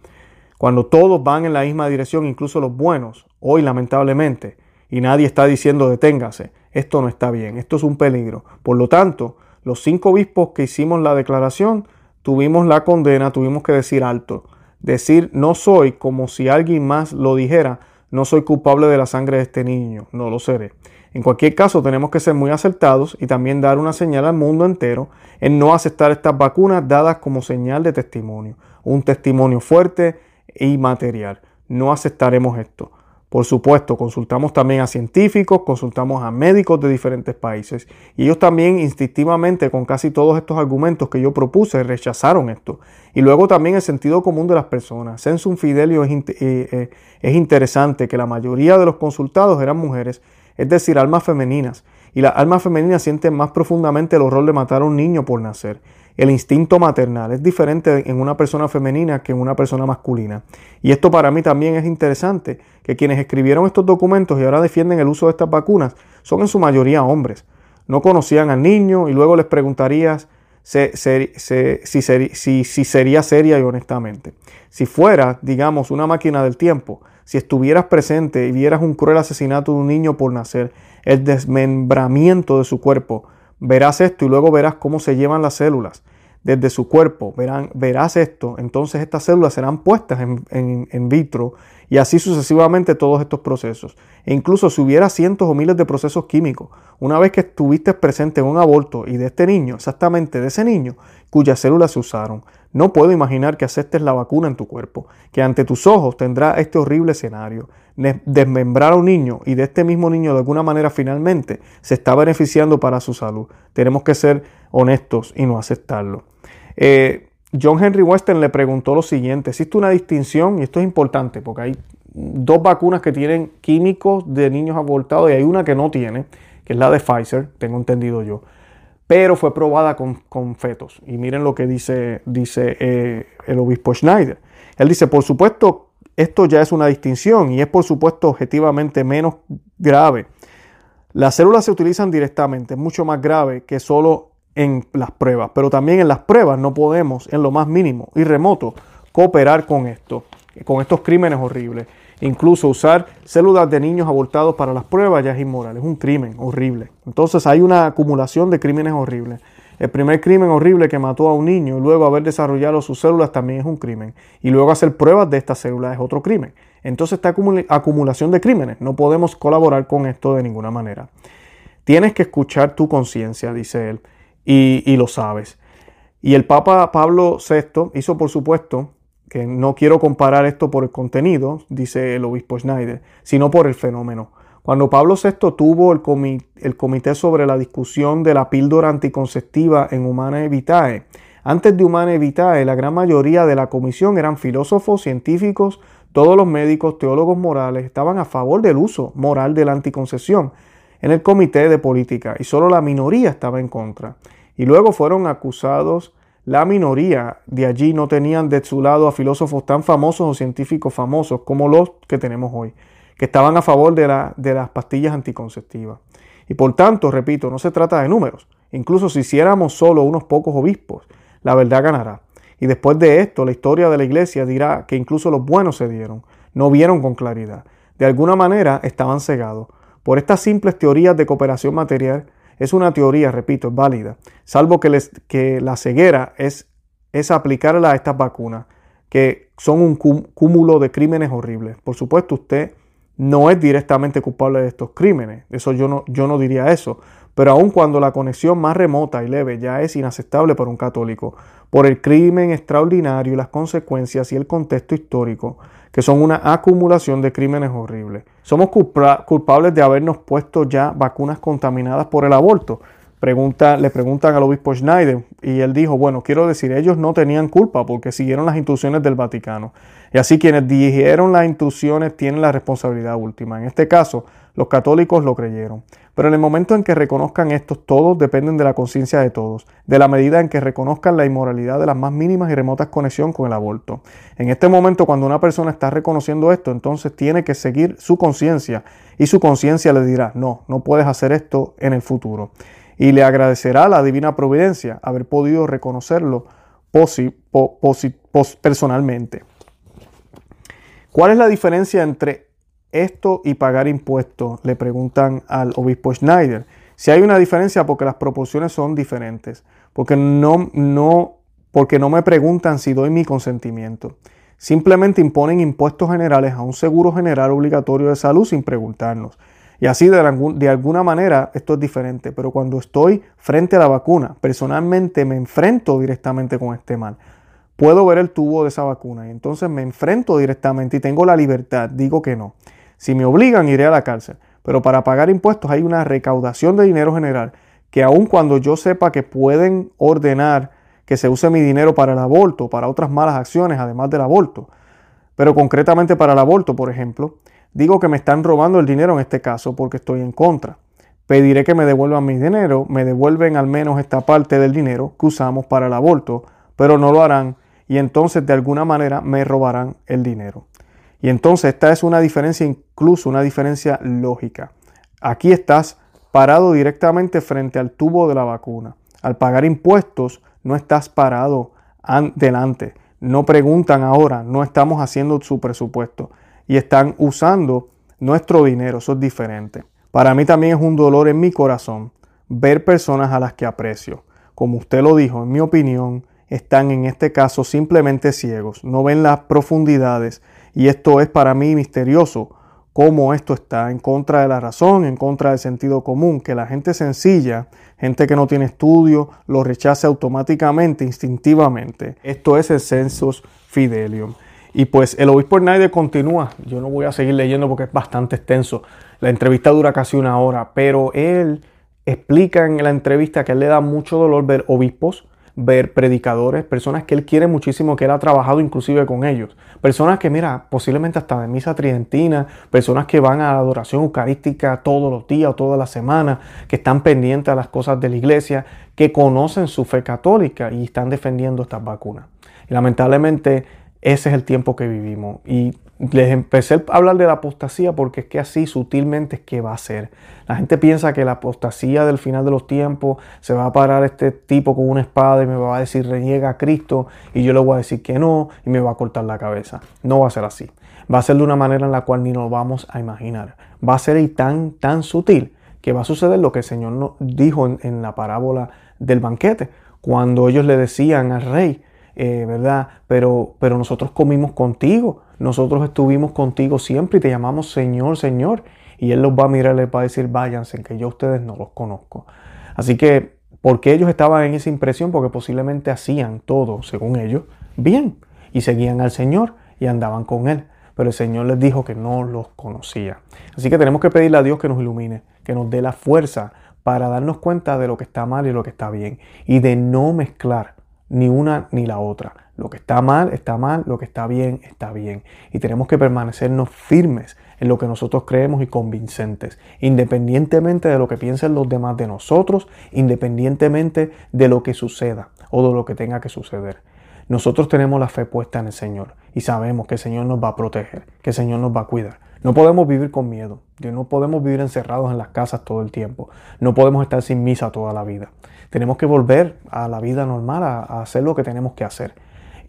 [SPEAKER 1] cuando todos van en la misma dirección, incluso los buenos, hoy lamentablemente, y nadie está diciendo deténgase, esto no está bien, esto es un peligro. Por lo tanto, los cinco obispos que hicimos la declaración, tuvimos la condena, tuvimos que decir alto. Decir no soy como si alguien más lo dijera, no soy culpable de la sangre de este niño, no lo seré. En cualquier caso, tenemos que ser muy acertados y también dar una señal al mundo entero en no aceptar estas vacunas dadas como señal de testimonio, un testimonio fuerte y material. No aceptaremos esto. Por supuesto, consultamos también a científicos, consultamos a médicos de diferentes países y ellos también instintivamente con casi todos estos argumentos que yo propuse rechazaron esto. Y luego también el sentido común de las personas. Sensum Fidelio es, eh, eh, es interesante que la mayoría de los consultados eran mujeres, es decir, almas femeninas. Y las almas femeninas sienten más profundamente el horror de matar a un niño por nacer el instinto maternal. Es diferente en una persona femenina que en una persona masculina. Y esto para mí también es interesante, que quienes escribieron estos documentos y ahora defienden el uso de estas vacunas son en su mayoría hombres. No conocían al niño y luego les preguntarías si, si sería seria y honestamente. Si fuera, digamos, una máquina del tiempo, si estuvieras presente y vieras un cruel asesinato de un niño por nacer, el desmembramiento de su cuerpo, verás esto y luego verás cómo se llevan las células desde su cuerpo. Verán, verás esto, entonces estas células serán puestas en, vitro y así sucesivamente todos estos procesos. E incluso si hubiera cientos o miles de procesos químicos, una vez que estuviste presente en un aborto y de este niño, exactamente de ese niño, cuyas células se usaron, no puedo imaginar que aceptes la vacuna en tu cuerpo, que ante tus ojos tendrá este horrible escenario, desmembrar a un niño y de este mismo niño de alguna manera finalmente se está beneficiando para su salud. Tenemos que ser honestos y no aceptarlo. Eh, John Henry Western le preguntó lo siguiente, existe una distinción, y esto es importante porque hay dos vacunas que tienen químicos de niños abortados y hay una que no tiene, que es la de Pfizer, tengo entendido yo pero fue probada con, fetos. Y miren lo que dice, dice eh, el obispo Schneider. Él dice, por supuesto, esto ya es una distinción y es por supuesto objetivamente menos grave. Las células se utilizan directamente, es mucho más grave que solo en las pruebas, pero también en las pruebas no podemos en lo más mínimo y remoto cooperar con esto, con estos crímenes horribles. Incluso usar células de niños abortados para las pruebas ya es inmoral, es un crimen horrible. Entonces hay una acumulación de crímenes horribles. El primer crimen horrible que mató a un niño y luego haber desarrollado sus células también es un crimen. Y luego hacer pruebas de estas células es otro crimen. Entonces esta acumulación de crímenes. No podemos colaborar con esto de ninguna manera. Tienes que escuchar tu conciencia, dice él, y, y lo sabes. Y el Papa Pablo VI hizo, por supuesto, que no quiero comparar esto por el contenido, dice el obispo Schneider, sino por el fenómeno. Cuando Pablo VI tuvo el, comité sobre la discusión de la píldora anticonceptiva en Humana Vitae, antes de Humana Vitae, la gran mayoría de la comisión eran filósofos, científicos, todos los médicos, teólogos morales estaban a favor del uso moral de la anticoncepción en el comité de política y solo la minoría estaba en contra. Y luego fueron acusados la minoría de allí no tenían de su lado a filósofos tan famosos o científicos famosos como los que tenemos hoy, que estaban a favor de, de las pastillas anticonceptivas. Y por tanto, repito, no se trata de números. Incluso si hiciéramos solo unos pocos obispos, la verdad ganará. Y después de esto, la historia de la iglesia dirá que incluso los buenos se dieron, no vieron con claridad. De alguna manera estaban cegados. Por estas simples teorías de cooperación material, es una teoría, repito, es válida, salvo que, les, que la ceguera es, es aplicarla a estas vacunas, que son un cúmulo de crímenes horribles. Por supuesto, usted no es directamente culpable de estos crímenes, eso yo no, yo no diría eso, pero aun cuando la conexión más remota y leve ya es inaceptable para un católico, por el crimen extraordinario y las consecuencias y el contexto histórico, que son una acumulación de crímenes horribles. Somos culpables de habernos puesto ya vacunas contaminadas por el aborto. Le preguntan al obispo Schneider y él dijo, bueno, quiero decir, ellos no tenían culpa porque siguieron las instrucciones del Vaticano. Y así quienes dijeron las instrucciones tienen la responsabilidad última. En este caso, los católicos lo creyeron. Pero en el momento en que reconozcan esto, todos dependen de la conciencia de todos, de la medida en que reconozcan la inmoralidad de las más mínimas y remotas conexiones con el aborto. En este momento, cuando una persona está reconociendo esto, entonces tiene que seguir su conciencia y su conciencia le dirá, no, no puedes hacer esto en el futuro. Y le agradecerá a la divina providencia haber podido reconocerlo personalmente. ¿Cuál es la diferencia entre esto y pagar impuestos? Le preguntan al obispo Schneider. Si hay una diferencia porque las proporciones son diferentes, porque no, no, porque no me preguntan si doy mi consentimiento. Simplemente imponen impuestos generales a un seguro general obligatorio de salud sin preguntarnos. Y así de, de, alguna manera esto es diferente, pero cuando estoy frente a la vacuna, personalmente me enfrento directamente con este mal puedo ver el tubo de esa vacuna y entonces me enfrento directamente y tengo la libertad, digo que no. Si me obligan, iré a la cárcel. Pero para pagar impuestos hay una recaudación de dinero general que aun cuando yo sepa que pueden ordenar que se use mi dinero para el aborto, para otras malas acciones, además del aborto, pero concretamente para el aborto, por ejemplo, digo que me están robando el dinero en este caso porque estoy en contra. Pediré que me devuelvan mi dinero, me devuelven al menos esta parte del dinero que usamos para el aborto, pero no lo harán y entonces de alguna manera me robarán el dinero. Y entonces esta es una diferencia, incluso una diferencia lógica. Aquí estás parado directamente frente al tubo de la vacuna. Al pagar impuestos no estás parado delante. No preguntan ahora, no estamos haciendo su presupuesto. Y están usando nuestro dinero, eso es diferente. Para mí también es un dolor en mi corazón ver personas a las que aprecio. Como usted lo dijo, en mi opinión, están en este caso simplemente ciegos, no ven las profundidades y esto es para mí misterioso, cómo esto está en contra de la razón, en contra del sentido común, que la gente sencilla, gente que no tiene estudio, lo rechace automáticamente, instintivamente. Esto es el census fidelium. Y pues el obispo Schneider continúa, yo no voy a seguir leyendo porque es bastante extenso, la entrevista dura casi una hora, pero él explica en la entrevista que él le da mucho dolor ver obispos, ver predicadores, personas que él quiere muchísimo, que él ha trabajado inclusive con ellos. Personas que, mira, posiblemente hasta de misa tridentina, personas que van a la adoración eucarística todos los días o todas las semanas, que están pendientes a las cosas de la iglesia, que conocen su fe católica y están defendiendo estas vacunas. Y lamentablemente ese es el tiempo que vivimos. Y les empecé a hablar de la apostasía porque es que así sutilmente es que va a ser. La gente piensa que la apostasía del final de los tiempos se va a parar este tipo con una espada y me va a decir reniega a Cristo y yo le voy a decir que no y me va a cortar la cabeza. No va a ser así. Va a ser de una manera en la cual ni nos vamos a imaginar. Va a ser tan, tan sutil que va a suceder lo que el Señor dijo en la parábola del banquete, cuando ellos le decían al rey, eh, ¿verdad? Pero, pero nosotros comimos contigo, nosotros estuvimos contigo siempre y te llamamos Señor, Señor. Y Él los va a mirar y les va a decir, váyanse, que yo a ustedes no los conozco. Así que, ¿por qué ellos estaban en esa impresión? Porque posiblemente hacían todo, según ellos, bien. Y seguían al Señor y andaban con Él. Pero el Señor les dijo que no los conocía. Así que tenemos que pedirle a Dios que nos ilumine, que nos dé la fuerza para darnos cuenta de lo que está mal y lo que está bien. Y de no mezclar ni una ni la otra. Lo que está mal está mal, lo que está bien está bien. Y tenemos que permanecernos firmes en lo que nosotros creemos y convincentes, independientemente de lo que piensen los demás de nosotros, independientemente de lo que suceda o de lo que tenga que suceder. Nosotros tenemos la fe puesta en el Señor y sabemos que el Señor nos va a proteger, que el Señor nos va a cuidar. No podemos vivir con miedo, no podemos vivir encerrados en las casas todo el tiempo, no podemos estar sin misa toda la vida. Tenemos que volver a la vida normal, a, hacer lo que tenemos que hacer.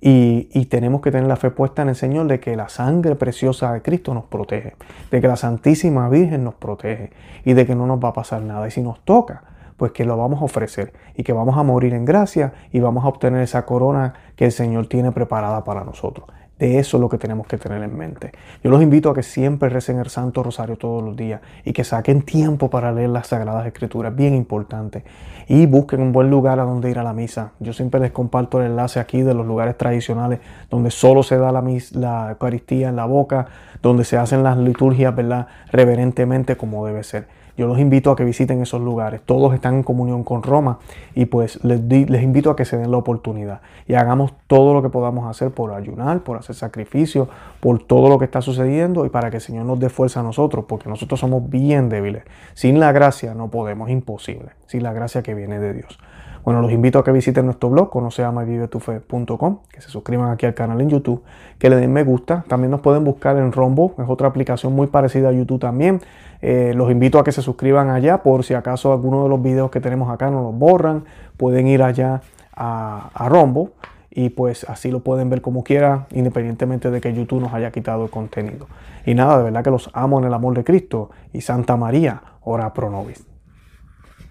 [SPEAKER 1] Y, y, tenemos que tener la fe puesta en el Señor de que la sangre preciosa de Cristo nos protege, de que la Santísima Virgen nos protege y de que no nos va a pasar nada. Y si nos toca, pues que lo vamos a ofrecer y que vamos a morir en gracia y vamos a obtener esa corona que el Señor tiene preparada para nosotros. Eso es lo que tenemos que tener en mente. Yo los invito a que siempre recen el Santo Rosario todos los días y que saquen tiempo para leer las Sagradas Escrituras, bien importante. Y busquen un buen lugar a donde ir a la misa. Yo siempre les comparto el enlace aquí de los lugares tradicionales donde solo se da la, la Eucaristía en la boca, donde se hacen las liturgias. Reverentemente como debe ser. Yo los invito a que visiten esos lugares. Todos están en comunión con Roma y pues les, les invito a que se den la oportunidad y hagamos todo lo que podamos hacer por ayunar, por hacer sacrificio, por todo lo que está sucediendo y para que el Señor nos dé fuerza a nosotros, porque nosotros somos bien débiles. Sin la gracia no podemos, imposible, sin la gracia que viene de Dios. Bueno, los invito a que visiten nuestro blog, conoceamavivetufe.com, que se suscriban aquí al canal en YouTube, que le den me gusta. También nos pueden buscar en Rombo, es otra aplicación muy parecida a YouTube también. Eh, los invito a que se suscriban allá por si acaso alguno de los videos que tenemos acá no los borran. Pueden ir allá a, Rombo y pues así lo pueden ver como quiera, independientemente de que YouTube nos haya quitado el contenido. Y nada, de verdad que los amo en el amor de Cristo y Santa María, ora pro nobis.